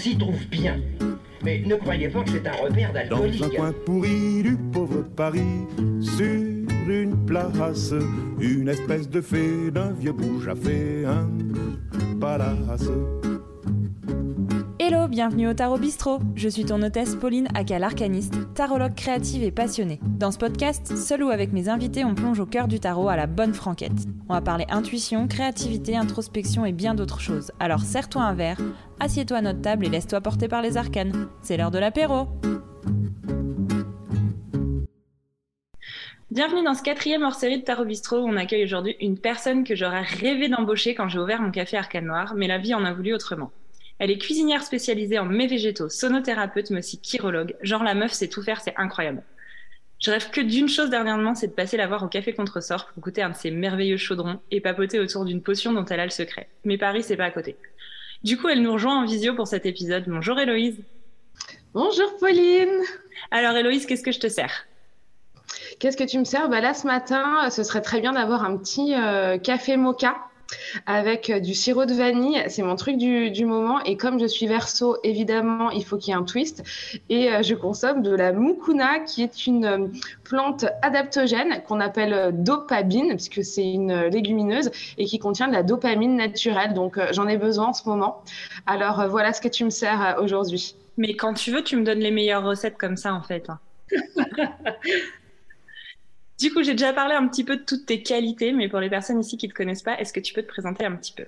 s'y trouve bien. Mais ne croyez pas que c'est un repère d'alcoolique. Dans un coin pourri du pauvre Paris, sur une place, une espèce de fée d'un vieux bouge a fait un palace. Hello, bienvenue au Tarot Bistro. Je suis ton hôtesse Pauline aka l'arcaniste, tarologue créative et passionnée. Dans ce podcast, seul ou avec mes invités, on plonge au cœur du tarot à la bonne franquette. On va parler intuition, créativité, introspection et bien d'autres choses. Alors serre-toi un verre, assieds-toi à notre table et laisse-toi porter par les arcanes. C'est l'heure de l'apéro. Bienvenue dans ce quatrième hors-série de Tarot Bistro où on accueille aujourd'hui une personne que j'aurais rêvé d'embaucher quand j'ai ouvert mon café Arcane Noir, mais la vie en a voulu autrement. Elle est cuisinière spécialisée en mets végétaux, sonothérapeute, mais aussi chirologue. Genre la meuf sait tout faire, c'est incroyable. Je rêve que d'une chose dernièrement, c'est de passer la voir au café Contresort pour goûter un de ses merveilleux chaudrons et papoter autour d'une potion dont elle a le secret. Mais Paris, c'est pas à côté. Du coup, elle nous rejoint en visio pour cet épisode. Bonjour Héloïse. Bonjour Pauline. Alors Héloïse, qu'est-ce que je te sers? Qu'est-ce que tu me sers? Bah Là, ce matin, ce serait très bien d'avoir un petit euh, café mocha avec euh, du sirop de vanille. C'est mon truc du, du, moment. Et comme je suis verso, évidemment, il faut qu'il y ait un twist. Et euh, je consomme de la mucuna, qui est une euh, plante adaptogène qu'on appelle dopamine, puisque c'est une légumineuse et qui contient de la dopamine naturelle. Donc, j'en ai besoin en ce moment. Alors, voilà ce que tu me sers aujourd'hui. Mais quand tu veux, tu me donnes les meilleures recettes comme ça, en fait. Du coup, j'ai déjà parlé un petit peu de toutes tes qualités, mais pour les personnes ici qui ne te connaissent pas, est-ce que tu peux te présenter un petit peu?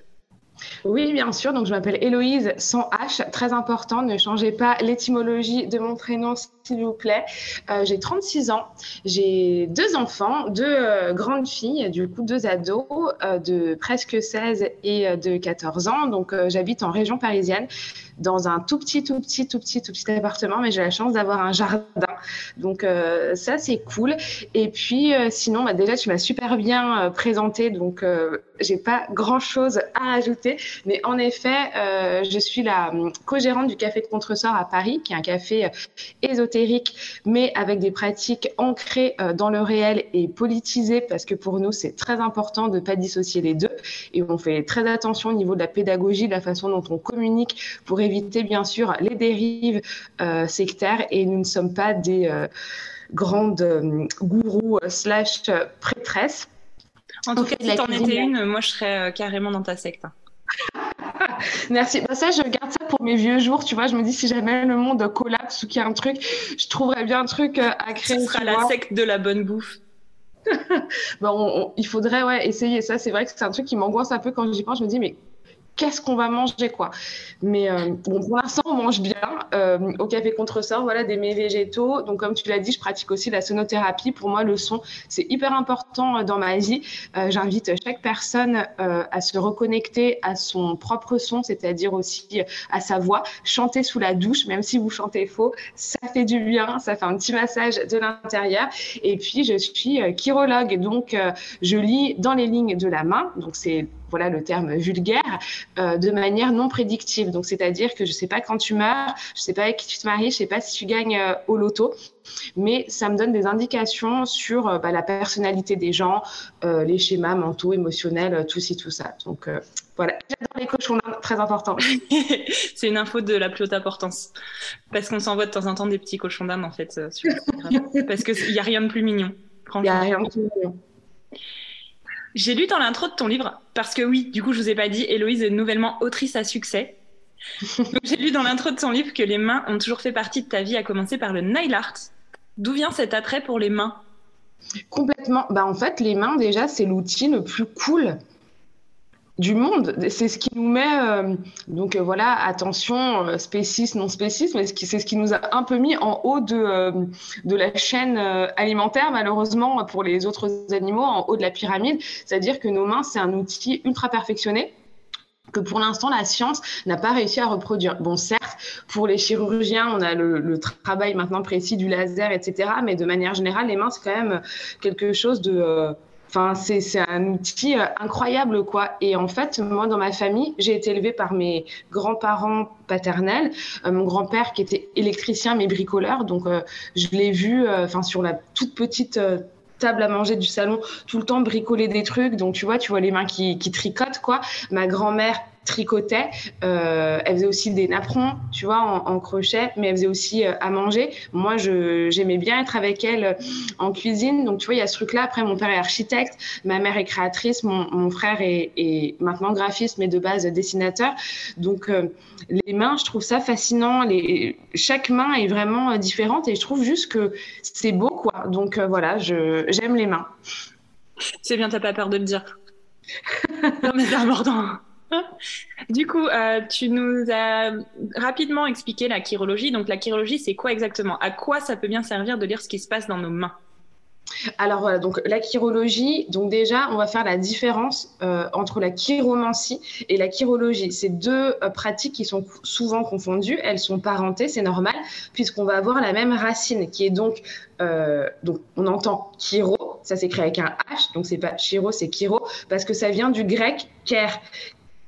Oui, bien sûr. Donc, je m'appelle Héloïse sans H. Très important, ne changez pas l'étymologie de mon prénom, s'il vous plaît. Euh, j'ai 36 ans. J'ai deux enfants, deux euh, grandes filles, du coup, deux ados euh, de presque 16 et de 14 ans. Donc, j'habite en région parisienne dans un tout petit, tout petit, tout petit, tout petit appartement, mais j'ai la chance d'avoir un jardin. Donc euh, ça, c'est cool. Et puis euh, sinon, bah, déjà, tu m'as super bien euh, présenté, donc j'ai pas grand-chose à ajouter. Mais en effet, je suis la hum, co-gérante du Café de Contresort à Paris, qui est un café ésotérique, mais avec des pratiques ancrées dans le réel et politisées, parce que pour nous, c'est très important de ne pas dissocier les deux. Et on fait très attention au niveau de la pédagogie, de la façon dont on communique pour éviter bien sûr les dérives euh, sectaires et nous ne sommes pas des euh, grandes euh, gourous slash prêtresses. En tout cas, si t'en étais une, moi je serais carrément dans ta secte. Merci. Bah, ça, je garde ça pour mes vieux jours. Tu vois, je me dis si jamais le monde collapse ou qu'il y a un truc, je trouverais bien un truc à créer. Ce sera la secte de la bonne bouffe. bon, on, on, il faudrait ouais, essayer ça. C'est vrai que c'est un truc qui m'angoisse un peu quand j'y pense. Je me dis, mais qu'est-ce qu'on va manger quoi. Mais euh, bon, pour l'instant, on mange bien. Euh, au café Contresort, voilà, des mets végétaux. Donc, comme tu l'as dit, je pratique aussi la sonothérapie. Pour moi, le son, c'est hyper important euh, dans ma vie. Euh, J'invite chaque personne à se reconnecter à son propre son, c'est-à-dire aussi à sa voix. Chanter sous la douche, même si vous chantez faux, ça fait du bien. Ça fait un petit massage de l'intérieur. Et puis, je suis chirologue. Donc, je lis dans les lignes de la main. Donc, c'est voilà le terme vulgaire, euh, de manière non prédictive. Donc, c'est-à-dire que je ne sais pas quand tu meurs, je ne sais pas avec qui tu te maries, je ne sais pas si tu gagnes euh, au loto, mais ça me donne des indications sur euh, bah, la personnalité des gens, les schémas mentaux, émotionnels, tout ci, tout ça. Donc, voilà, j'adore les cochons très important. C'est une info de la plus haute importance. Parce qu'on s'envoie de temps en temps des petits cochons d'âme, en fait, sur parce qu'il n'y a rien de plus mignon. Il n'y a rien de plus mignon. J'ai lu dans l'intro de ton livre, parce que oui, du coup, je vous ai pas dit, Héloïse est nouvellement autrice à succès. J'ai lu dans l'intro de ton livre que les mains ont toujours fait partie de ta vie, à commencer par le nail art. D'où vient cet attrait pour les mains? Complètement. Bah, en fait, les mains, déjà, c'est l'outil le plus cool du monde. C'est ce qui nous met, euh, donc euh, voilà, attention, euh, non spéciste, mais c'est ce qui nous a un peu mis en haut de, euh, de la chaîne alimentaire, malheureusement, pour les autres animaux, en haut de la pyramide. C'est-à-dire que nos mains, c'est un outil ultra perfectionné que pour l'instant la science n'a pas réussi à reproduire. Bon, certes, pour les chirurgiens, on a le, le, travail maintenant précis du laser, etc. Mais de manière générale, les mains, c'est quand même quelque chose de... Enfin, c'est un outil euh, incroyable, quoi. Et en fait, moi, dans ma famille, j'ai été élevée par mes grands-parents paternels. Euh, mon grand-père qui était électricien mais bricoleur, donc euh, je l'ai vu, sur la toute petite table à manger du salon, tout le temps bricoler des trucs. Donc tu vois, tu vois les mains qui, qui tricotent, quoi. Ma grand-mère tricotait. Euh, elle faisait aussi des napperons, tu vois, en, crochet, mais elle faisait aussi euh, à manger. Moi, j'aimais bien être avec elle euh, en cuisine. Donc, tu vois, il y a ce truc-là. Après, mon père est architecte, ma mère est créatrice, mon, mon frère est, est, maintenant graphiste, mais de base dessinateur. Donc, les mains, je trouve ça fascinant. Les, chaque main est vraiment différente et je trouve juste que c'est beau, quoi. Donc, voilà, j'aime les mains. C'est bien, t'as pas peur de le dire. non, mais c'est important. Du coup, euh, tu nous as rapidement expliqué la chirologie. Donc, la chirologie, c'est quoi exactement? À quoi ça peut bien servir de lire ce qui se passe dans nos mains? Alors voilà, donc la chirologie, donc déjà, on va faire la différence euh, entre la chiromancie et la chirologie. C'est deux euh, pratiques qui sont souvent confondues, elles sont parentées, c'est normal, puisqu'on va avoir la même racine, qui est donc, donc on entend chiro, ça s'écrit avec un H, donc c'est pas chiro, c'est chiro, parce que ça vient du grec ker,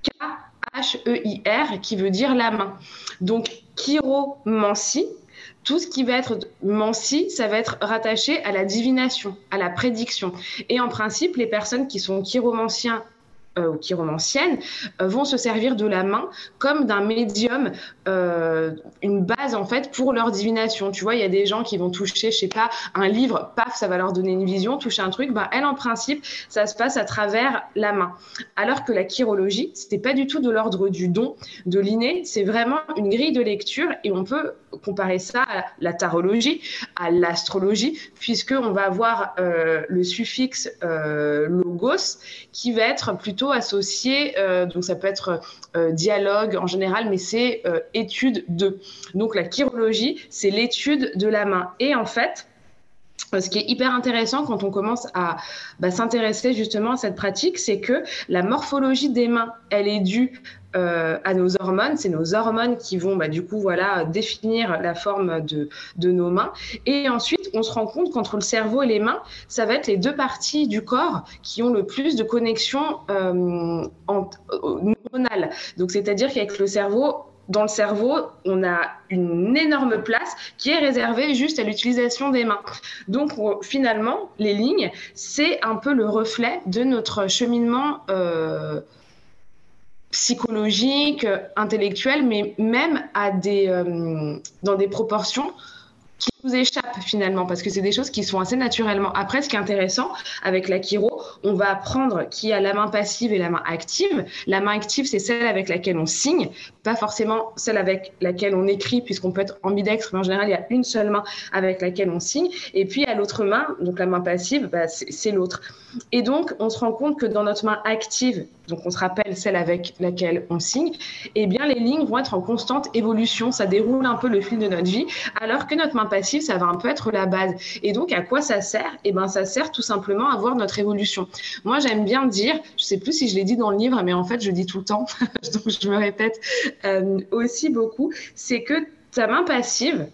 K-H-E-I-R, qui veut dire la main. Donc, chiromancie, tout ce qui va être mancie, ça va être rattaché à la divination, à la prédiction. Et en principe, les personnes qui sont chiromanciens euh, ou chiromanciennes euh, vont se servir de la main comme d'un médium, euh, une base en fait pour leur divination. Tu vois, il y a des gens qui vont toucher, je sais pas, un livre, paf, ça va leur donner une vision, toucher un truc. Ben, elle, en principe, ça se passe à travers la main. Alors que la chirologie, c'était pas du tout de l'ordre du don, de l'inné, c'est vraiment une grille de lecture et on peut comparer ça à la tarologie, à l'astrologie, puisqu'on va avoir euh, le suffixe logos qui va être plutôt associé, euh, donc ça peut être dialogue en général, mais c'est étude de. Donc la chirologie, c'est l'étude de la main. Et en fait, ce qui est hyper intéressant quand on commence à bah, s'intéresser justement à cette pratique, c'est que la morphologie des mains, elle est due euh, à nos hormones. C'est nos hormones qui vont bah, du coup voilà définir la forme de, nos mains. Et ensuite, on se rend compte qu'entre le cerveau et les mains, ça va être les deux parties du corps qui ont le plus de connexions euh, neuronales. Donc c'est-à-dire qu'avec le cerveau, dans le cerveau, on a une énorme place qui est réservée juste à l'utilisation des mains. Donc finalement, les lignes, c'est un peu le reflet de notre cheminement euh, psychologique, intellectuel, mais même à des, euh, dans des proportions qui nous échappent finalement, parce que c'est des choses qui sont assez naturellement. Après, ce qui est intéressant avec la chiro, on va apprendre qu'il y a la main passive et la main active. La main active, c'est celle avec laquelle on signe, pas forcément celle avec laquelle on écrit, puisqu'on peut être ambidextre, mais en général, il y a une seule main avec laquelle on signe. Et puis, à l'autre main, donc la main passive, bah, c'est l'autre. Et donc, on se rend compte que dans notre main active, donc on se rappelle celle avec laquelle on signe, eh bien, les lignes vont être en constante évolution. Ça déroule un peu le fil de notre vie, alors que notre main passive, ça va un peu être la base. Et donc, à quoi ça sert? Eh bien, ça sert tout simplement à voir notre évolution. Moi, j'aime bien dire, je sais plus si je l'ai dit dans le livre, mais en fait, je dis tout le temps, donc je me répète euh, aussi beaucoup, c'est que ta main passive,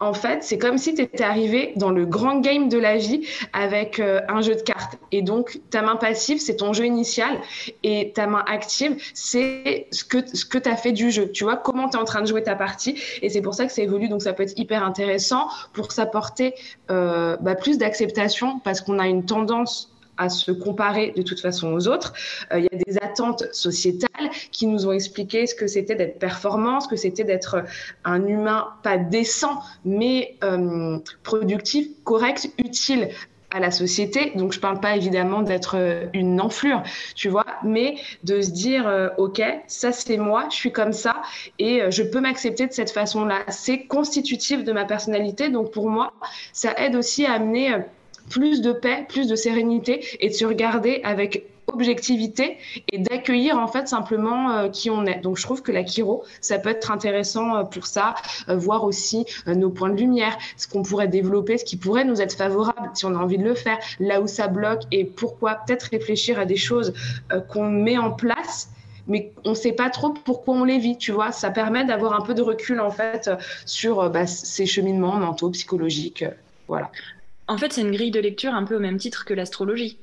en fait, c'est comme si tu étais arrivé dans le grand game de la vie avec euh, un jeu de cartes. Et donc, ta main passive, c'est ton jeu initial. Et ta main active, c'est ce que, ce que tu as fait du jeu. Tu vois, comment tu es en train de jouer ta partie. Et c'est pour ça que ça évolue. Donc, ça peut être hyper intéressant pour s'apporter euh, bah, plus d'acceptation parce qu'on a une tendance à se comparer de toute façon aux autres. Euh, il y a des attentes sociétales qui nous ont expliqué ce que c'était d'être performant, ce que c'était d'être un humain pas décent, mais euh, productif, correct, utile à la société. Donc, je parle pas évidemment d'être euh, une enflure, tu vois, mais de se dire, OK, ça c'est moi, je suis comme ça et je peux m'accepter de cette façon-là. C'est constitutif de ma personnalité. Donc, pour moi, ça aide aussi à amener plus de paix, plus de sérénité et de se regarder avec objectivité et d'accueillir en fait simplement euh, qui on est. Donc je trouve que la chiro, ça peut être intéressant euh, pour ça, euh, voir aussi nos points de lumière, ce qu'on pourrait développer, ce qui pourrait nous être favorable si on a envie de le faire, là où ça bloque et pourquoi peut-être réfléchir à des choses qu'on met en place mais on ne sait pas trop pourquoi on les vit, tu vois. Ça permet d'avoir un peu de recul, en fait, sur bah, ces cheminements mentaux, psychologiques. voilà. En fait, c'est une grille de lecture un peu au même titre que l'astrologie.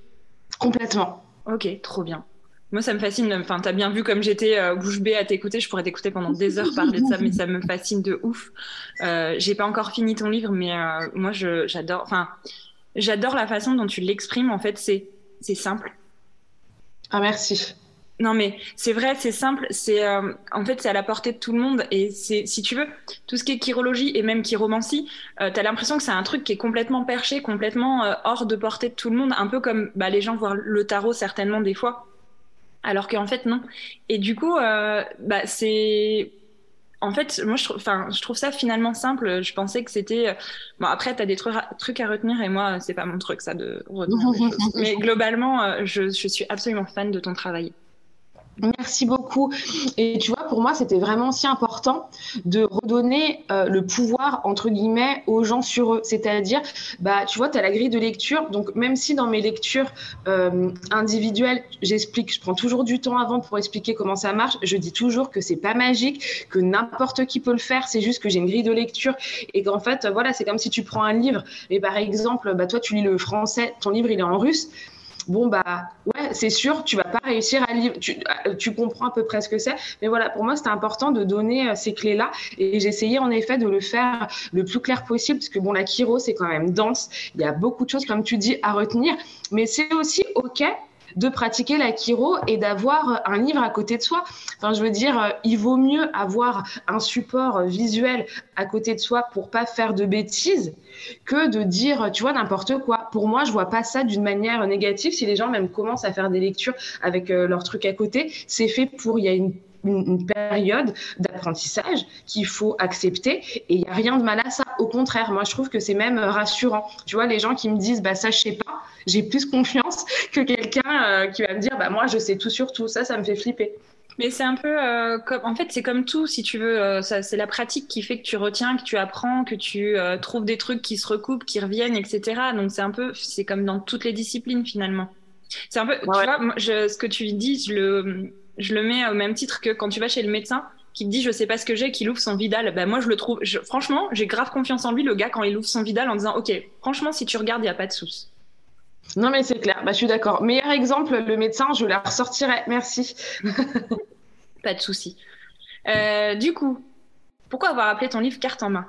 Complètement. Ok, trop bien. Moi, ça me fascine. Enfin, t'as bien vu comme j'étais euh, bouche bée à t'écouter. Je pourrais t'écouter pendant des heures parler de ça, mais ça me fascine de ouf. Euh, J'ai pas encore fini ton livre, mais euh, moi, j'adore. Enfin, j'adore la façon dont tu l'exprimes. En fait, c'est c'est simple. Ah merci. Non, mais c'est vrai, c'est simple. C'est euh, en fait, c'est à la portée de tout le monde. Et c'est, si tu veux, tout ce qui est chirologie et même chiromancie, euh, tu as l'impression que c'est un truc qui est complètement perché, complètement euh, hors de portée de tout le monde. Un peu comme bah, les gens voient le tarot certainement des fois, alors qu'en fait non. Et du coup, bah, c'est en fait, moi, je, trouve, je trouve ça finalement simple. Je pensais que c'était. Bon, après, tu as des trucs à retenir et moi, c'est pas mon truc, ça, de retenir des choses. Mais globalement, je, je suis absolument fan de ton travail. Merci beaucoup. Et tu vois, pour moi, c'était vraiment si important de redonner euh, le pouvoir, entre guillemets, aux gens sur eux. C'est-à-dire, bah, tu vois, tu as la grille de lecture. Donc, même si dans mes lectures euh, individuelles, j'explique, je prends toujours du temps avant pour expliquer comment ça marche, je dis toujours que c'est pas magique, que n'importe qui peut le faire. C'est juste que j'ai une grille de lecture et qu'en fait, voilà, c'est comme si tu prends un livre et par exemple, bah, toi, tu lis le français, ton livre, il est en russe bon bah ouais c'est sûr tu vas pas réussir à lire tu, euh, tu, comprends à peu près ce que c'est. Mais voilà pour moi c'était important de donner euh, ces clés là et j'essayais en effet de le faire le plus clair possible parce que bon la chiro c'est quand même dense. Il y a beaucoup de choses comme tu dis à retenir. Mais c'est aussi ok de pratiquer la chiro et d'avoir un livre à côté de soi. Enfin, je veux dire, euh, il vaut mieux avoir un support visuel à côté de soi pour pas faire de bêtises que de dire, tu vois, n'importe quoi. Pour moi, je vois pas ça d'une manière négative. Si les gens même commencent à faire des lectures avec euh, leur truc à côté, c'est fait pour, il y a une une, période d'apprentissage qu'il faut accepter et il n'y a rien de mal à ça. Au contraire, moi je trouve que c'est même rassurant. Tu vois, les gens qui me disent bah ça je sais pas, j'ai plus confiance que quelqu'un euh, qui va me dire bah moi je sais tout sur tout. Ça, ça me fait flipper. Mais c'est un peu euh, comme, en fait, c'est comme tout, si tu veux, euh, c'est la pratique qui fait que tu retiens, que tu apprends, que tu trouves des trucs qui se recoupent, qui reviennent, etc. Donc c'est un peu, c'est comme dans toutes les disciplines finalement. C'est un peu, tu vois, ce que tu dis, je le, je le mets au même titre que quand tu vas chez le médecin qui te dit je sais pas ce que j'ai, qui ouvre son Vidal, bah moi je le trouve, franchement, j'ai grave confiance en lui, le gars, quand il ouvre son Vidal en disant ok, franchement, si tu regardes, il n'y a pas de souci. Non, mais c'est clair, bah, je suis d'accord. Meilleur exemple, le médecin, je la ressortirai. Merci. pas de souci. Euh, du coup, pourquoi avoir appelé ton livre Carte en main?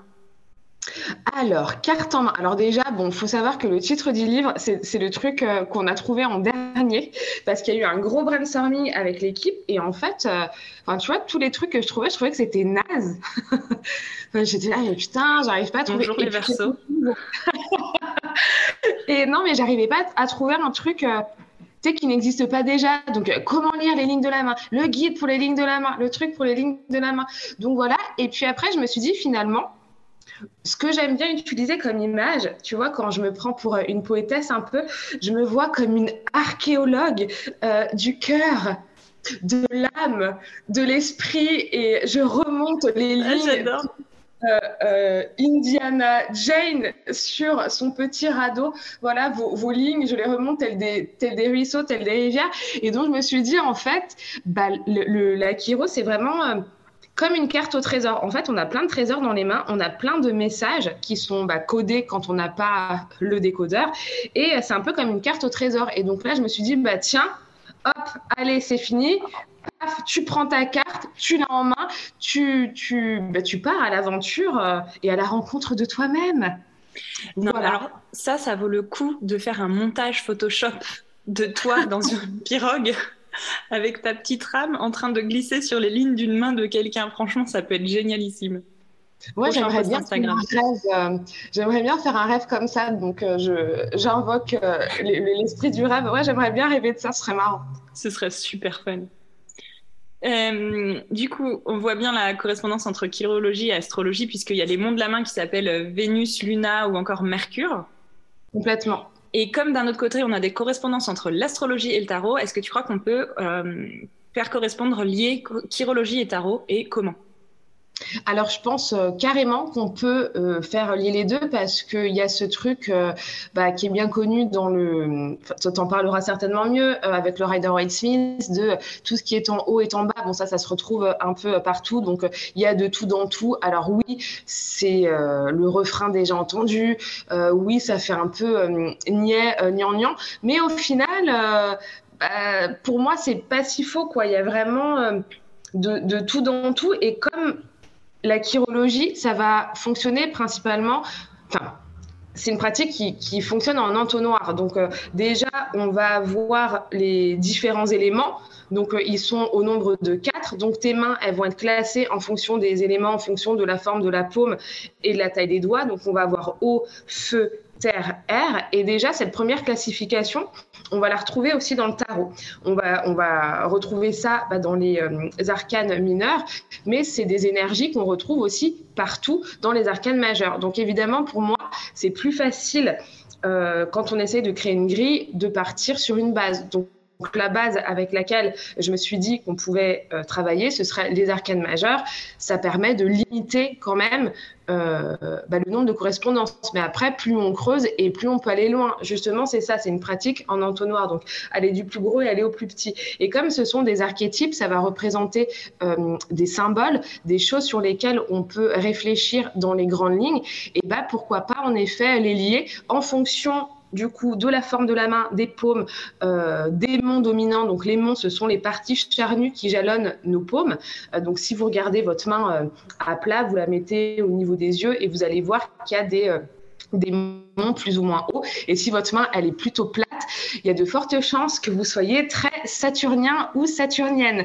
Alors, carte en main. Alors déjà, bon, faut savoir que le titre du livre, c'est le truc euh, qu'on a trouvé en dernier parce qu'il y a eu un gros brainstorming avec l'équipe et en fait, euh, tu vois, tous les trucs que je trouvais, je trouvais que c'était naze. J'étais là, mais putain, j'arrive pas à trouver. Bonjour les versos. et non, mais j'arrivais pas à trouver un truc. Euh, qui n'existe pas déjà. Donc, comment lire les lignes de la main? Le guide pour les lignes de la main, le truc pour les lignes de la main. Donc, voilà. Et puis après, je me suis dit, finalement, ce que j'aime bien utiliser comme image, tu vois, quand je me prends pour euh, une poétesse un peu, je me vois comme une archéologue euh, du cœur, de l'âme, de l'esprit, et je remonte les ah, lignes. Euh, Indiana Jane sur son petit radeau. Voilà, vos, lignes, je les remonte telles des, des ruisseaux, telles des rivières. Et donc, je me suis dit, en fait, bah, le, la Kiro, c'est vraiment comme une carte au trésor. En fait, on a plein de trésors dans les mains, on a plein de messages qui sont bah, codés quand on n'a pas le décodeur, et c'est un peu comme une carte au trésor. Et donc là, je me suis dit, bah tiens, hop, allez, c'est fini. Paf, tu prends ta carte, tu l'as en main, tu, tu, bah, tu pars à l'aventure euh, et à la rencontre de toi-même. voilà. alors ça, ça vaut le coup de faire un montage Photoshop de toi dans une pirogue avec ta petite rame en train de glisser sur les lignes d'une main de quelqu'un. Franchement, ça peut être génialissime. Ouais, j'aimerais bien, euh, j'aimerais bien faire un rêve comme ça. Donc, euh, j'invoque euh, l'esprit du rêve. Ouais, j'aimerais bien rêver de ça. Ce serait marrant. Ce serait super fun. du coup, on voit bien la correspondance entre chirologie et astrologie, puisqu'il y a les mondes de la main qui s'appellent Vénus, Luna ou encore Mercure. Complètement. Et comme d'un autre côté, on a des correspondances entre l'astrologie et le tarot, est-ce que tu crois qu'on peut euh, faire correspondre lier chirologie et tarot et comment? Alors, je pense euh, carrément qu'on peut euh, faire lier les deux parce qu'il y a ce truc euh, bah, qui est bien connu dans le. Tu en parleras certainement mieux avec le Rider Waite Smith de tout ce qui est en haut et en bas. Bon, ça, ça se retrouve un peu partout. Donc, il y a de tout dans tout. Alors, oui, c'est le refrain déjà entendu. oui, ça fait un peu niais, nian, Mais au final, bah, pour moi, c'est pas si faux. Quoi. Il y a vraiment. De, tout dans tout. Et comme la chirologie, ça va fonctionner principalement. Enfin, c'est une pratique qui, fonctionne en entonnoir. Donc euh, déjà, on va avoir les différents éléments. Donc euh, ils sont au nombre de quatre. Donc tes mains, elles vont être classées en fonction des éléments, en fonction de la forme de la paume et de la taille des doigts. Donc on va avoir eau, feu, air. Et déjà, cette première classification, on va la retrouver aussi dans le tarot. On va, on va retrouver ça bah, dans les euh, arcanes mineurs, mais c'est des énergies qu'on retrouve aussi partout dans les arcanes majeures. Donc évidemment, pour moi, c'est plus facile euh, quand on essaie de créer une grille de partir sur une base. Donc donc la base avec laquelle je me suis dit qu'on pouvait euh, travailler, ce serait les arcanes majeures. Ça permet de limiter quand même euh, bah, le nombre de correspondances. Mais après, plus on creuse et plus on peut aller loin. Justement, c'est ça, c'est une pratique en entonnoir. Donc aller du plus gros et aller au plus petit. Et comme ce sont des archétypes, ça va représenter euh, des symboles, des choses sur lesquelles on peut réfléchir dans les grandes lignes. Et bah pourquoi pas en effet les lier en fonction du coup de la forme de la main, des paumes, euh, des monts dominants. Donc les monts, ce sont les parties charnues qui jalonnent nos paumes. Euh, donc si vous regardez votre main euh, à plat, vous la mettez au niveau des yeux et vous allez voir qu'il y a des des monts plus ou moins hauts. Et si votre main, elle est plutôt plate, il y a de fortes chances que vous soyez très saturnien ou saturnienne.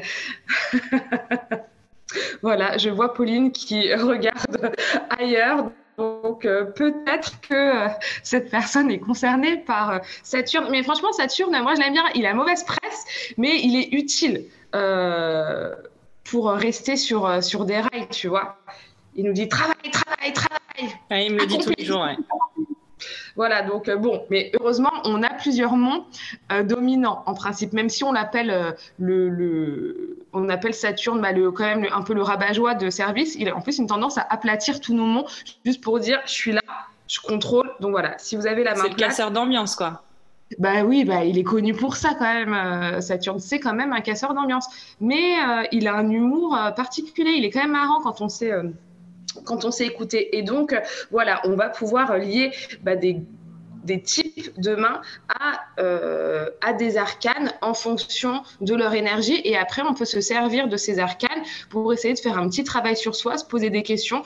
voilà, je vois Pauline qui regarde ailleurs. Donc euh, peut-être que euh, cette personne est concernée par euh, Saturne. Mais franchement, Saturne, moi je l'aime bien. Il a mauvaise presse, mais il est utile pour rester sur, sur des rails, tu vois. Il nous dit travail, travail, travail. Ah, il me le dit tous les jours. Ouais. Voilà, donc bon, mais heureusement, on a plusieurs monts dominants en principe, même si on l'appelle le on appelle Saturne bah, le, quand même un peu le rabat-joie de service. Il a en plus une tendance à aplatir tous nos monts juste pour dire je suis là, je contrôle. Donc voilà, si vous avez la main. C'est le casseur d'ambiance, quoi. Bah oui, bah il est connu pour ça quand même. Euh, Saturne, c'est quand même un casseur d'ambiance. Mais euh, il a un humour euh, particulier. Il est quand même marrant quand on sait. Quand on sait écouter. Et donc, voilà, on va pouvoir lier bah, des des types de mains à, euh, à des arcanes en fonction de leur énergie. Et après, on peut se servir de ces arcanes pour essayer de faire un petit travail sur soi, se poser des questions.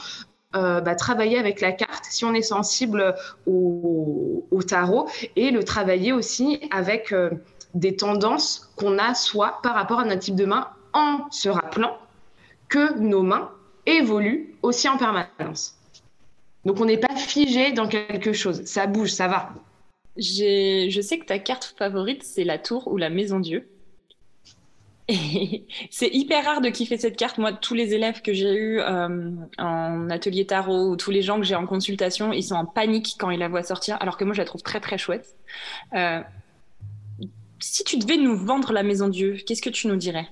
Euh, bah, travailler avec la carte si on est sensible au, tarot et le travailler aussi avec euh, des tendances qu'on a soit par rapport à notre type de main en se rappelant que nos mains évoluent aussi en permanence. Donc on n'est pas figé dans quelque chose, ça bouge, ça va. Je sais que ta carte favorite, c'est la tour ou la maison Dieu. c'est hyper rare de kiffer cette carte. Moi, tous les élèves que j'ai eus euh, en atelier tarot ou tous les gens que j'ai en consultation, ils sont en panique quand ils la voient sortir, alors que moi, je la trouve très très chouette. Euh, si tu devais nous vendre la maison Dieu, qu'est-ce que tu nous dirais?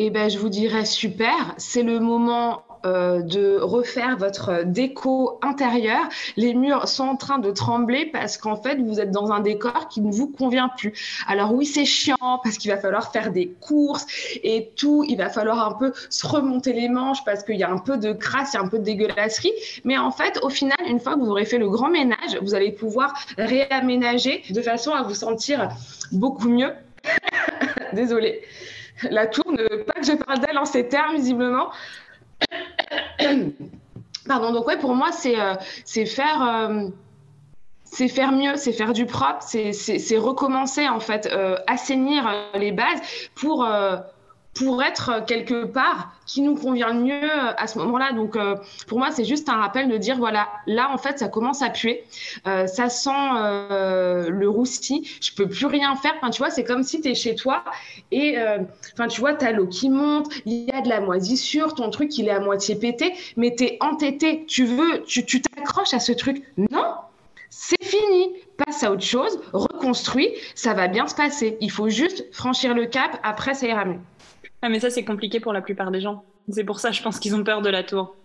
Eh ben, je vous dirais super. C'est le moment euh, de refaire votre déco intérieure. Les murs sont en train de trembler parce qu'en fait, vous êtes dans un décor qui ne vous convient plus. Alors oui, c'est chiant parce qu'il va falloir faire des courses et tout. Il va falloir un peu se remonter les manches parce qu'il y a un peu de crasse, il y a un peu de dégueulasserie. Mais en fait, au final, une fois que vous aurez fait le grand ménage, vous allez pouvoir réaménager de façon à vous sentir beaucoup mieux. Désolée. La tour, ne, pas que je parle d'elle en ces termes, visiblement, Pardon, donc ouais, pour moi, c'est euh, faire euh, c'est faire mieux, c'est faire du propre, c'est recommencer en fait, euh, assainir les bases pour pour être quelque part qui nous convient le mieux à ce moment-là. Donc, euh, pour moi, c'est juste un rappel de dire, voilà, là, en fait, ça commence à puer. Euh, ça sent euh, le roussi. Je peux plus rien faire. Enfin, tu vois, c'est comme si tu es chez toi et, enfin, tu vois, tu as l'eau qui monte, il y a de la moisissure, ton truc, il est à moitié pété, mais tu es entêté. Tu veux, tu t'accroches à ce truc. Non, c'est fini, passe à autre chose, reconstruis, ça va bien se passer. Il faut juste franchir le cap, après ça ira mieux. Ah, mais ça, c'est compliqué pour la plupart des gens. C'est pour ça, je pense qu'ils ont peur de la tour.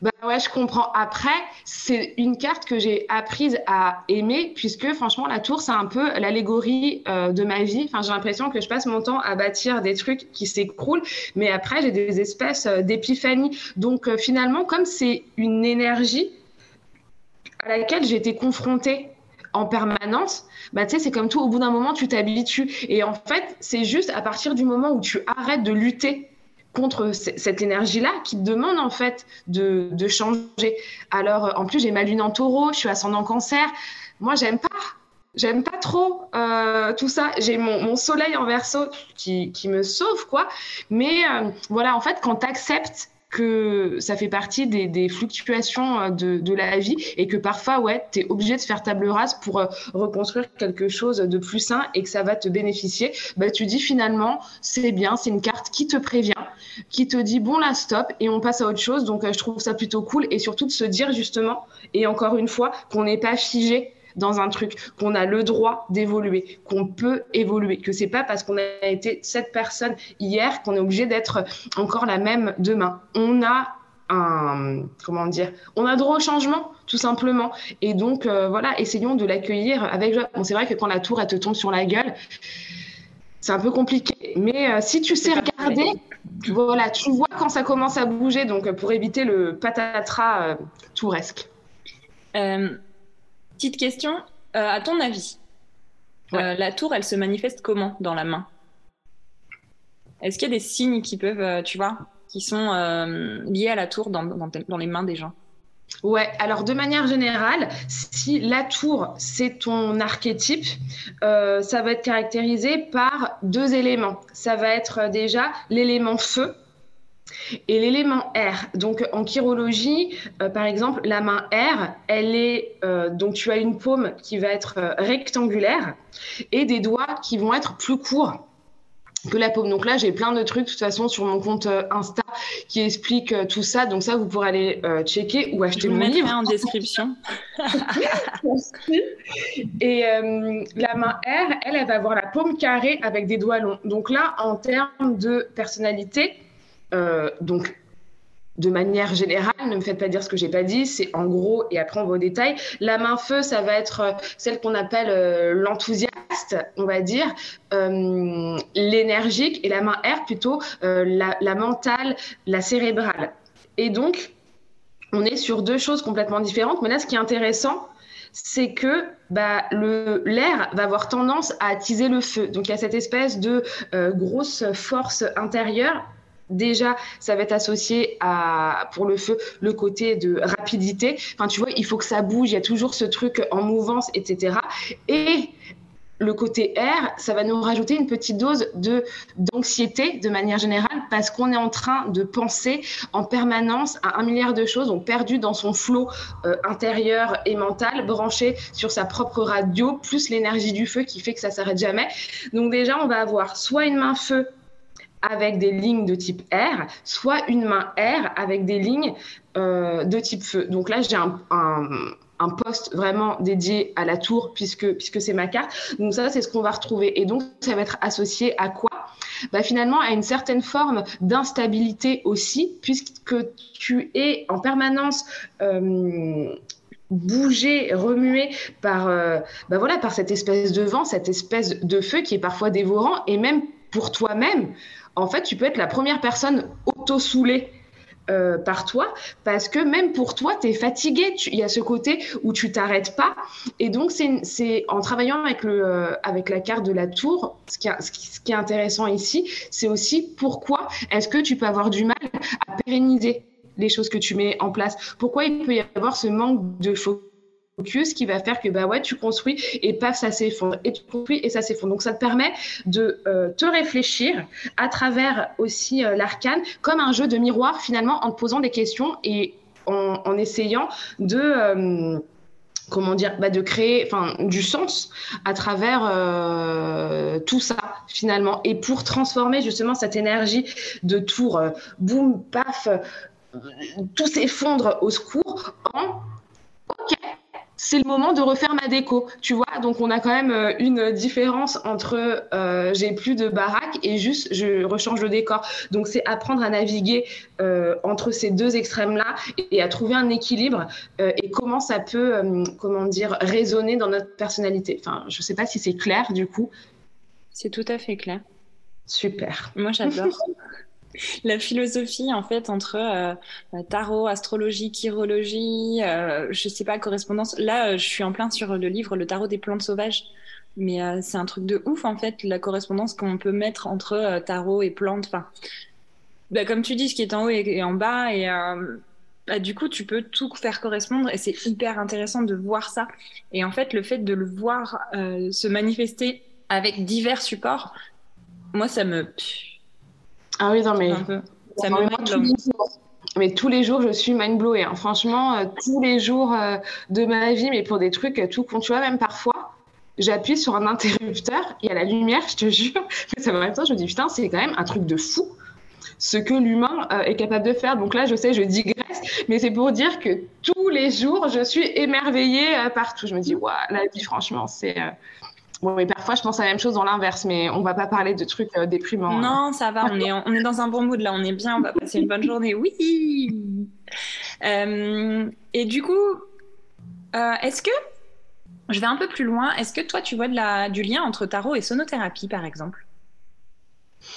Bah ouais, je comprends. Après, c'est une carte que j'ai apprise à aimer, puisque franchement, la tour, c'est un peu l'allégorie euh, de ma vie. Enfin, j'ai l'impression que je passe mon temps à bâtir des trucs qui s'écroulent, mais après, j'ai des espèces euh, d'épiphanie. Donc, euh, finalement, comme c'est une énergie à laquelle j'ai été confrontée en permanence, bah, c'est comme tout, au bout d'un moment, tu t'habitues. Et en fait, c'est juste à partir du moment où tu arrêtes de lutter contre cette énergie-là qui te demande en fait de, changer. Alors, en plus, j'ai ma lune en taureau, je suis ascendant cancer. Moi, j'aime pas. J'aime pas trop euh, tout ça. J'ai mon, soleil en verso qui, qui, me sauve, quoi. Mais euh, voilà, en fait, quand tu acceptes que ça fait partie des, fluctuations euh, de, de, la vie et que parfois, ouais, tu es obligé de faire table rase pour euh, reconstruire quelque chose de plus sain et que ça va te bénéficier, bah, tu dis finalement, c'est bien, c'est une carte qui te prévient, qui te dit, bon là, stop, et on passe à autre chose. Donc, euh, je trouve ça plutôt cool et surtout de se dire justement, et encore une fois, qu'on n'est pas figé dans un truc, qu'on a le droit d'évoluer, qu'on peut évoluer, que c'est pas parce qu'on a été cette personne hier qu'on est obligé d'être encore la même demain. On a un comment dire, on a droit au changement tout simplement. Et donc euh, voilà, essayons de l'accueillir avec joie. Bon, c'est vrai que quand la tour elle te tombe sur la gueule, c'est un peu compliqué. Mais euh, si tu sais regarder, voilà, tu vois quand ça commence à bouger. Donc pour éviter le patatras euh, touresque. Petite question, euh, à ton avis, euh, la tour, elle se manifeste comment dans la main? Est-ce qu'il y a des signes qui peuvent, euh, tu vois, qui sont liés à la tour dans, dans, les mains des gens? Ouais, alors de manière générale, si la tour, c'est ton archétype, ça va être caractérisé par deux éléments. Ça va être déjà l'élément feu, et l'élément R, donc en chirologie, euh, par exemple, la main R, elle est euh, donc tu as une paume qui va être euh, rectangulaire et des doigts qui vont être plus courts que la paume. Donc là, j'ai plein de trucs de toute façon sur mon compte Insta qui expliquent tout ça. Donc ça, vous pourrez aller checker ou acheter Je mon livre. en description. et la main R, elle, elle va avoir la paume carrée avec des doigts longs. Donc là, en termes de personnalité, euh, donc, de manière générale, ne me faites pas dire ce que j'ai pas dit, c'est en gros, et après on va au détail. La main feu, ça va être euh, celle qu'on appelle euh, l'enthousiaste, on va dire, l'énergique, et la main R plutôt la, la, mentale, la cérébrale. Et donc, on est sur deux choses complètement différentes, mais là, ce qui est intéressant, c'est que bah, l'air va avoir tendance à attiser le feu. Donc il y a cette espèce de grosse force intérieure Déjà, ça va être associé à, pour le feu, le côté de rapidité. Enfin, tu vois, il faut que ça bouge, il y a toujours ce truc en mouvance, etc. Et le côté air, ça va nous rajouter une petite dose de d'anxiété de manière générale parce qu'on est en train de penser en permanence à un milliard de choses, on perdu dans son flot euh, intérieur et mental, branché sur sa propre radio, plus l'énergie du feu qui fait que ça s'arrête jamais. Donc déjà, on va avoir soit une main feu avec des lignes de type R, soit une main R avec des lignes euh, de type feu. Donc là, j'ai un, un, poste vraiment dédié à la tour puisque, puisque c'est ma carte. Donc ça, c'est ce qu'on va retrouver. Et donc, ça va être associé à quoi? Bah, Finalement, à une certaine forme d'instabilité aussi, puisque tu es en permanence... Euh, bougé, remué par, euh, bah voilà, par cette espèce de vent, cette espèce de feu qui est parfois dévorant et même pour toi-même, en fait, tu peux être la première personne auto-soulée euh, par toi parce que même pour toi, tu es fatigué. Il y a ce côté où tu t'arrêtes pas. Et donc, c'est en travaillant euh, avec la carte de la tour, ce qui, est intéressant ici, c'est aussi pourquoi est-ce que tu peux avoir du mal à pérenniser les choses que tu mets en place? Pourquoi il peut y avoir ce manque de qui va faire que bah ouais tu construis et paf ça s'effondre et tu construis et ça s'effondre donc ça te permet de euh, te réfléchir à travers aussi euh, l'arcane comme un jeu de miroir finalement en te posant des questions et en, essayant de euh, comment dire, bah de créer du sens à travers tout ça finalement. Et pour transformer justement cette énergie de tour, boum, paf, tout s'effondre au secours en c'est le moment de refaire ma déco, tu vois. Donc on a quand même euh, une différence entre euh, j'ai plus de baraque et juste je rechange le décor. Donc c'est apprendre à naviguer euh, entre ces deux extrêmes-là et, à trouver un équilibre et comment ça peut, comment dire, résonner dans notre personnalité. Enfin, je sais pas si c'est clair du coup. C'est tout à fait clair. Super. Moi j'adore. la philosophie en fait entre euh, tarot, astrologie, chirologie, euh, je sais pas correspondance. Là, euh, je suis en plein sur le livre Le tarot des plantes sauvages, mais c'est un truc de ouf en fait la correspondance qu'on peut mettre entre tarot et plantes. Enfin, bah, comme tu dis, ce qui est en haut est, en bas. Et euh, bah, du coup, tu peux tout faire correspondre. Et c'est hyper intéressant de voir ça. Et en fait, le fait de le voir euh, se manifester avec divers supports, moi, ça me. Ah oui, non, mais. Ça me mais tous les jours, je suis mind blowée. Hein. Franchement, euh, tous les jours de ma vie, mais pour des trucs tout con. Tu vois, même parfois, j'appuie sur un interrupteur, il y a la lumière, je te jure. Mais ça, même temps, je me dis, putain, c'est quand même un truc de fou ce que l'humain euh, est capable de faire. Donc là, je sais, je digresse, mais c'est pour dire que tous les jours, je suis émerveillée euh, partout. Je me dis, waouh, la vie, franchement, c'est. Euh, bon, mais parfois, je pense à la même chose dans l'inverse, mais on va pas parler de trucs déprimants. Hein. Non, ça va, on est, on est dans un bon mood là, on est bien, on va passer une bonne journée. Oui! et du coup, est-ce que. Je vais un peu plus loin. Est-ce que toi, tu vois de la, du lien entre tarot et sonothérapie, par exemple?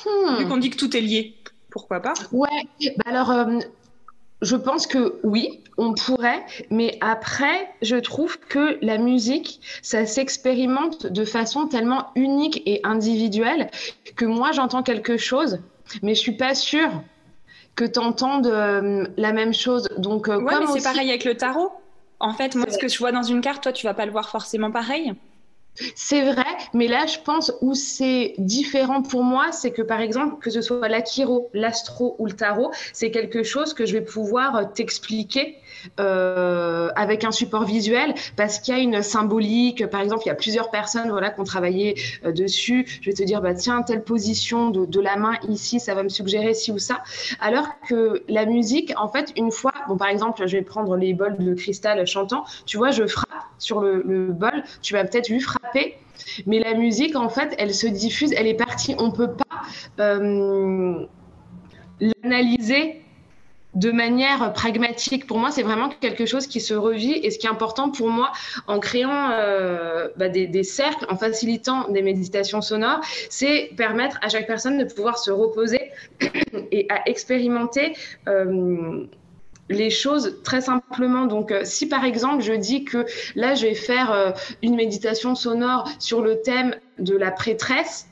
Hmm. Vu qu'on dit que tout est lié pourquoi pas? Ouais, bah alors euh, je pense que oui, on pourrait, mais après, je trouve que la musique, ça s'expérimente de façon tellement unique et individuelle que moi j'entends quelque chose, mais je suis pas sûre que tu entendes euh, la même chose. Donc, euh, ouais, mais c'est pareil avec le tarot. En fait, moi, ce que je vois dans une carte, toi, tu vas pas le voir forcément pareil. C'est vrai, mais là, je pense où c'est différent pour moi, c'est que par exemple, que ce soit l'Akiro, l'Astro ou le Tarot, c'est quelque chose que je vais pouvoir t'expliquer euh, avec un support visuel parce qu'il y a une symbolique. Par exemple, il y a plusieurs personnes voilà, qui ont travaillé euh, dessus. Je vais te dire, bah, tiens, telle position de, la main ici, ça va me suggérer ci ou ça. Alors que la musique, en fait, une fois, bon, par exemple, je vais prendre les bols de cristal chantant, tu vois, je frappe sur le, le bol, tu vas peut-être vu frapper. Mais la musique, en fait, elle se diffuse, elle est partie. On peut pas euh, l'analyser de manière pragmatique. Pour moi, c'est vraiment quelque chose qui se revit. Et ce qui est important pour moi, en créant euh, bah, des, cercles, en facilitant des méditations sonores, c'est permettre à chaque personne de pouvoir se reposer et à expérimenter. Euh, les choses très simplement. Donc, euh, si par exemple je dis que là je vais faire une méditation sonore sur le thème de la prêtresse,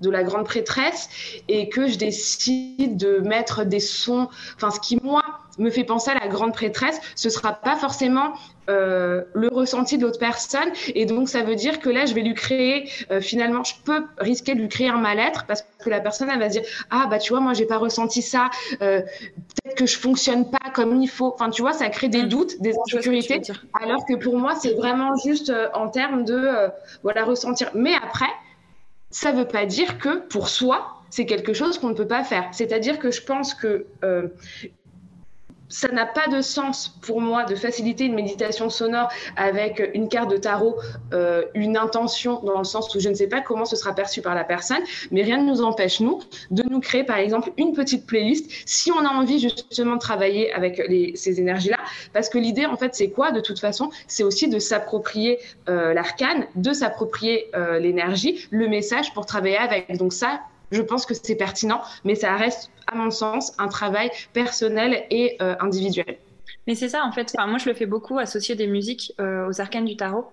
de la grande prêtresse et que je décide de mettre des sons, enfin ce qui moi me fait penser à la grande prêtresse, ce sera pas forcément euh, le ressenti de l'autre personne et donc ça veut dire que là je vais lui créer euh, finalement je peux risquer de lui créer un mal-être parce que la personne elle va se dire ah bah tu vois moi j'ai pas ressenti ça euh, peut-être que je fonctionne pas comme il faut enfin tu vois ça crée des mmh. doutes des insécurités alors que pour moi c'est vraiment juste en termes de voilà ressentir mais après ça ne veut pas dire que pour soi, c'est quelque chose qu'on ne peut pas faire. C'est-à-dire que je pense que euh, ça n'a pas de sens pour moi de faciliter une méditation sonore avec une carte de tarot, euh, une intention dans le sens où je ne sais pas comment ce sera perçu par la personne, mais rien ne nous empêche, nous, de nous créer par exemple une petite playlist si on a envie justement de travailler avec ces énergies-là. Parce que l'idée, en fait, c'est quoi de toute façon? C'est aussi de s'approprier euh, l'arcane, de s'approprier euh, l'énergie, le message pour travailler avec. Donc ça, je pense que c'est pertinent, mais ça reste, à mon sens, un travail personnel et euh, individuel. Mais c'est ça, en fait. Enfin, moi, je le fais beaucoup, associer des musiques euh, aux arcanes du tarot.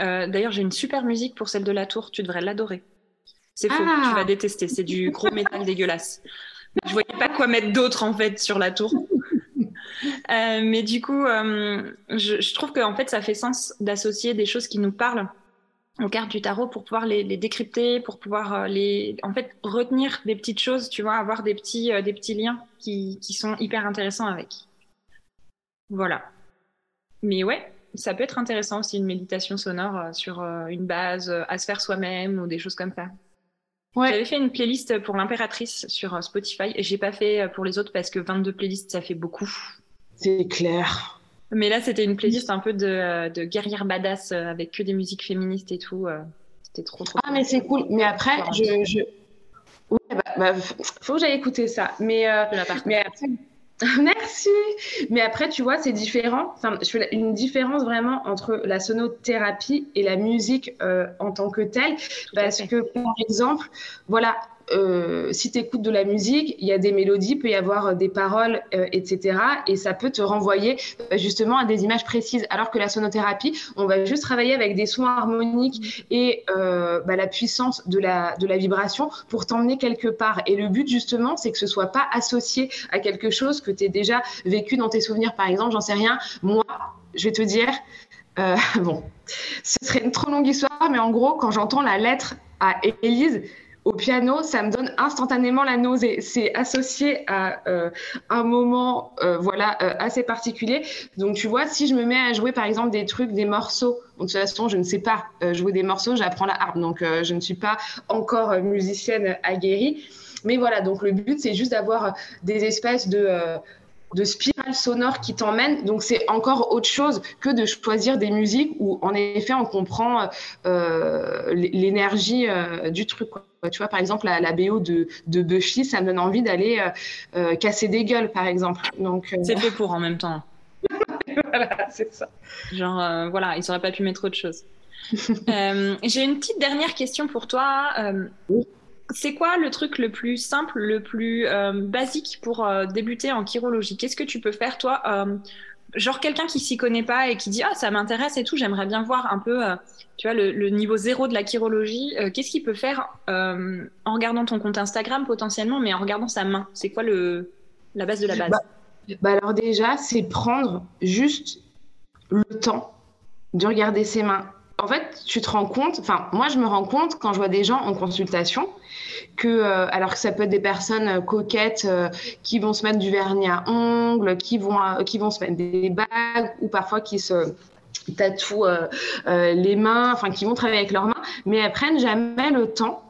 Euh, d'ailleurs, j'ai une super musique pour celle de la tour. Tu devrais l'adorer. C'est faux, tu vas ah. détester. C'est du gros métal dégueulasse. Je voyais pas quoi mettre d'autre, en fait, sur la tour. mais du coup, je, je, trouve qu'en fait, ça fait sens d'associer des choses qui nous parlent aux cartes du tarot pour pouvoir les, décrypter, pour pouvoir euh, les, en fait, retenir des petites choses, tu vois, avoir des petits, euh, des petits liens qui, qui sont hyper intéressants avec. Voilà. Mais ouais, ça peut être intéressant aussi une méditation sonore euh, sur une base à se faire soi-même ou des choses comme ça. Ouais. J'avais fait une playlist pour l'impératrice sur Spotify et j'ai pas fait pour les autres parce que 22 playlists ça fait beaucoup. C'est clair. Mais là, c'était une playlist un peu de, de guerrière badass euh, avec que des musiques féministes et tout. Euh. C'était trop, trop. Ah, mais c'est cool. Mais après, je. je... Ouais, bah, bah, faut que j'aille écouter ça. Mais, euh, mais après. Merci. Mais après, tu vois, c'est différent. Enfin, je fais une différence vraiment entre la sonothérapie et la musique en tant que telle, parce que par exemple, voilà, euh, si tu écoutes de la musique, il y a des mélodies, il peut y avoir des paroles, euh, etc. Et ça peut te renvoyer euh, justement à des images précises. Alors que la sonothérapie, on va juste travailler avec des sons harmoniques et bah, la puissance de la, de la vibration pour t'emmener quelque part. Et le but justement, c'est que ce soit pas associé à quelque chose que tu as déjà vécu dans tes souvenirs. Par exemple, j'en sais rien, moi, je vais te dire, bon, ce serait une trop longue histoire, mais en gros, quand j'entends la lettre à Élise, au piano, ça me donne instantanément la nausée. C'est associé à euh, un moment euh, voilà, euh, assez particulier. Donc, tu vois, si je me mets à jouer, par exemple, des trucs, des morceaux, de toute façon, je ne sais pas jouer des morceaux, j'apprends la harpe, donc je ne suis pas encore musicienne aguerrie. Mais voilà, donc le but, c'est juste d'avoir des espèces de de spirale sonore qui t'emmène. Donc c'est encore autre chose que de choisir des musiques où en effet on comprend euh, l'énergie euh, du truc. Tu vois, par exemple, la, BO de, de, Buffy, ça me donne envie d'aller euh, casser des gueules, par exemple. Donc C'est fait pour en même temps. voilà, c'est ça. Genre, voilà, ils n'auraient pas pu mettre autre chose. J'ai une petite dernière question pour toi. Oui c'est quoi le truc le plus simple, le plus euh, basique pour euh, débuter en chirologie? Qu'est-ce que tu peux faire, toi euh, Genre quelqu'un qui s'y connaît pas et qui dit ah ça m'intéresse et tout, j'aimerais bien voir un peu, tu vois, le, niveau zéro de la chirologie. Qu'est-ce qu'il peut faire en regardant ton compte Instagram potentiellement, mais en regardant sa main? C'est quoi le la base de la base? Bah, bah alors déjà, c'est prendre juste le temps de regarder ses mains en fait, tu te rends compte, enfin, moi, je me rends compte quand je vois des gens en consultation que, euh, alors que ça peut être des personnes euh, coquettes euh, qui vont se mettre du vernis à ongles, qui vont, qui vont se mettre des bagues ou parfois qui se tatouent les mains, enfin, qui vont travailler avec leurs mains, mais elles prennent jamais le temps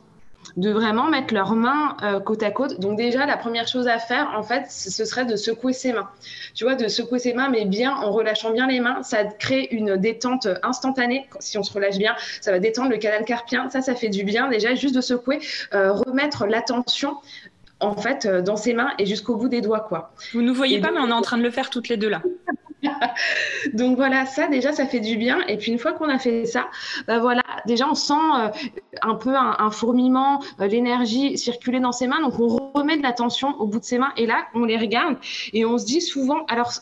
de vraiment mettre leurs mains euh, côte à côte. Donc déjà, la première chose à faire, en fait, ce serait de secouer ses mains. Tu vois, de secouer ses mains, mais bien en relâchant bien les mains. Ça crée une détente instantanée. Si on se relâche bien, ça va détendre le canal carpien. Ça, ça fait du bien déjà, juste de secouer, euh, remettre l'attention en fait euh, dans ses mains et jusqu'au bout des doigts quoi. Vous ne voyez pas mais on est en train de le faire toutes les deux là. Donc voilà, ça déjà, ça fait du bien. Et puis une fois qu'on a fait ça, bah voilà, déjà on sent euh, un peu un, fourmillement, euh, l'énergie circuler dans ses mains. Donc on remet de l'attention au bout de ses mains et là, on les regarde et on se dit souvent, alors.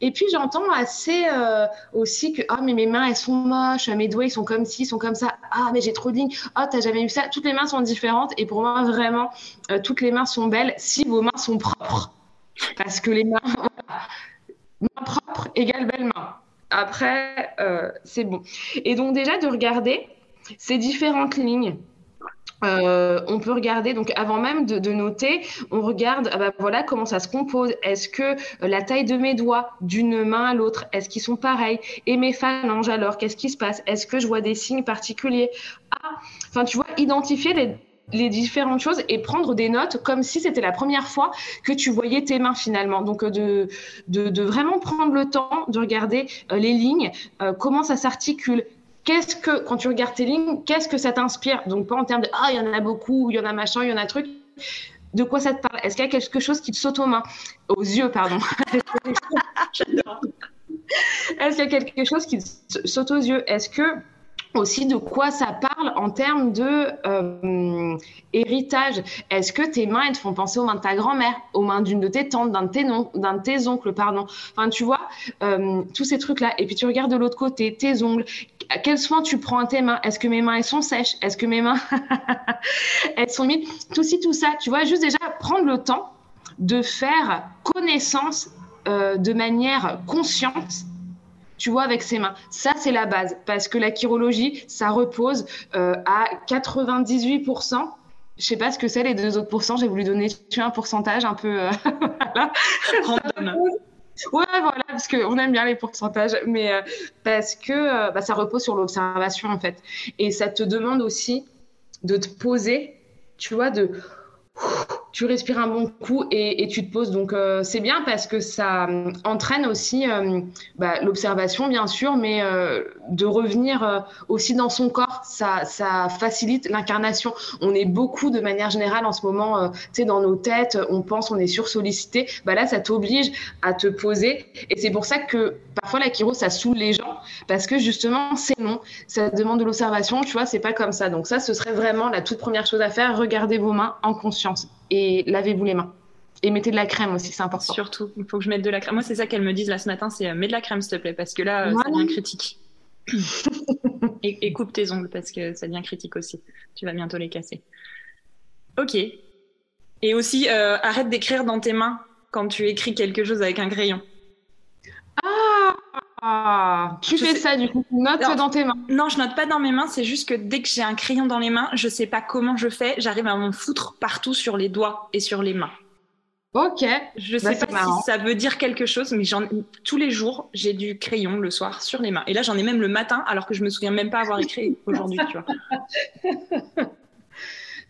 Et puis j'entends assez euh, aussi que ah mais mes mains elles sont moches, mes doigts ils sont comme ci, ils sont comme ça. Ah mais j'ai trop de lignes. Ah oh, t'as jamais vu ça? Toutes les mains sont différentes et pour moi vraiment toutes les mains sont belles si vos mains sont propres. Parce que les mains, main égale belle main. Après, euh, c'est bon. Et donc déjà de regarder ces différentes lignes. Euh, on peut regarder, donc avant même de, noter, on regarde ah bah voilà comment ça se compose. Est-ce que la taille de mes doigts d'une main à l'autre, est-ce qu'ils sont pareils? Et mes phalanges alors, qu'est-ce qui se passe? Est-ce que je vois des signes particuliers? Ah, enfin tu vois, identifier les, les différentes choses et prendre des notes comme si c'était la première fois que tu voyais tes mains finalement. Donc euh, de, de, vraiment prendre le temps de regarder euh, les lignes, euh, comment ça s'articule. Qu'est-ce que, quand tu regardes tes lignes, qu'est-ce que ça t'inspire? Donc pas en termes de ah, il y en a beaucoup, il y en a machin, il y en a truc. De quoi ça te parle? Est-ce qu'il y a quelque chose qui te saute aux mains? Aux yeux, pardon. Est-ce qu'il y a quelque chose qui te saute aux yeux? Est-ce que aussi de quoi ça parle? En termes de euh, héritage. Est-ce que tes mains elles te font penser aux mains de ta grand-mère, aux mains d'une de tes tantes, d'un de tes, de tes oncles, pardon? Enfin, tu vois, euh, tous ces trucs-là. Et puis tu regardes de l'autre côté, tes ongles. Quel soin tu prends à tes mains? Est-ce que mes mains elles sont sèches? Est-ce que mes mains elles sont humides Tout ci, tout ça. Tu vois, juste déjà prendre le temps de faire connaissance euh, de manière consciente tu vois, avec ses mains. Ça, c'est la base, parce que la chirologie, ça repose euh, à 98%. Je sais pas ce que c'est les deux autres pourcents. J'ai voulu donner un pourcentage un peu. Euh, voilà. Ouais, voilà, parce qu'on aime bien les pourcentages, mais euh, parce que bah, ça repose sur l'observation en fait. Et ça te demande aussi de te poser, tu vois, de tu respires un bon coup et, tu te poses. Donc euh, c'est bien parce que ça euh, entraîne aussi euh, bah, l'observation, bien sûr, mais de revenir aussi dans son corps, ça, facilite l'incarnation. On est beaucoup de manière générale en ce moment, tu sais, dans nos têtes, on pense, on est sursollicité. Bah là, ça t'oblige à te poser. Et c'est pour ça que parfois la chiro, ça saoule les gens parce que justement, c'est non. Ça demande de l'observation, tu vois, c'est pas comme ça. Donc ça, ce serait vraiment la toute première chose à faire. Regardez vos mains en conscience et lavez-vous les mains. Et mettez de la crème aussi, c'est important. Surtout, il faut que je mette de la crème. Moi, c'est ça qu'elles me disent là ce matin, c'est euh, mets de la crème, s'il te plaît, parce que là, euh, ça devient critique. et, et coupe tes ongles, parce que ça devient critique aussi. Tu vas bientôt les casser. Ok. Et aussi, euh, arrête d'écrire dans tes mains quand tu écris quelque chose avec un crayon. Ah, tu Je fais sais- ça du coup, tu notes Non. dans tes mains. Non, je note pas dans mes mains, c'est juste que dès que j'ai un crayon dans les mains, je sais pas comment je fais, j'arrive à m'en foutre partout sur les doigts et sur les mains. Ok, Je Bah, sais pas marrant. si ça veut dire quelque chose, mais tous les jours, j'ai du crayon le soir sur les mains. Et là, j'en ai même le matin, alors que je me souviens même pas avoir écrit aujourd'hui, tu vois.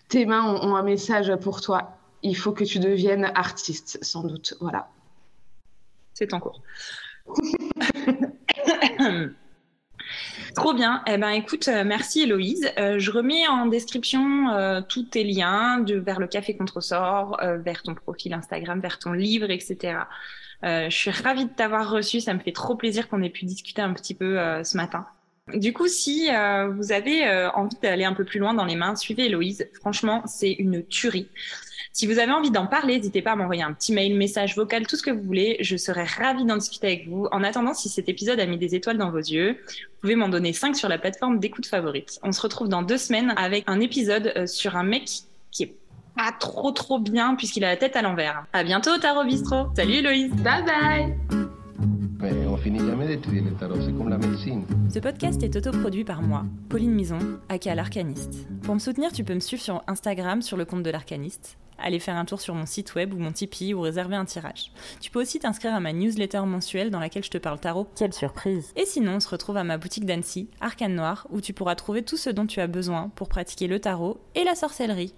tes mains ont, ont un message pour toi. Il faut que tu deviennes artiste, sans doute. Voilà. C'est en cours. Trop bien. Eh ben, écoute, euh, merci Héloïse. Euh, je remets en description euh, tous tes liens vers le Café Contresort, euh, vers ton profil Instagram, vers ton livre, etc. Je suis ravie de t'avoir reçu. Ça me fait trop plaisir qu'on ait pu discuter un petit peu ce matin. Du coup, si vous avez envie d'aller un peu plus loin dans les mains, suivez Héloïse. Franchement, c'est une tuerie. Si vous avez envie d'en parler, n'hésitez pas à m'envoyer un petit mail, message vocal, tout ce que vous voulez. Je serai ravie d'en discuter avec vous. En attendant, si cet épisode a mis des étoiles dans vos yeux, vous pouvez m'en donner 5 sur la plateforme d'écoute favorite. On se retrouve dans deux semaines avec un épisode euh, sur un mec qui est pas trop trop bien puisqu'il a la tête à l'envers. À bientôt, Tarot Bistro. Salut Héloïse. Bye bye finit jamais d'étudier le tarot, c'est comme la médecine. Ce podcast est autoproduit par moi, Pauline Mison, aka l'Arcaniste. Pour me soutenir, tu peux me suivre sur Instagram sur le compte de l'Arcaniste, aller faire un tour sur mon site web ou mon Tipeee ou réserver un tirage. Tu peux aussi t'inscrire à ma newsletter mensuelle dans laquelle je te parle tarot. Quelle surprise Et sinon, on se retrouve à ma boutique d'Annecy, Arcane Noir, où tu pourras trouver tout ce dont tu as besoin pour pratiquer le tarot et la sorcellerie.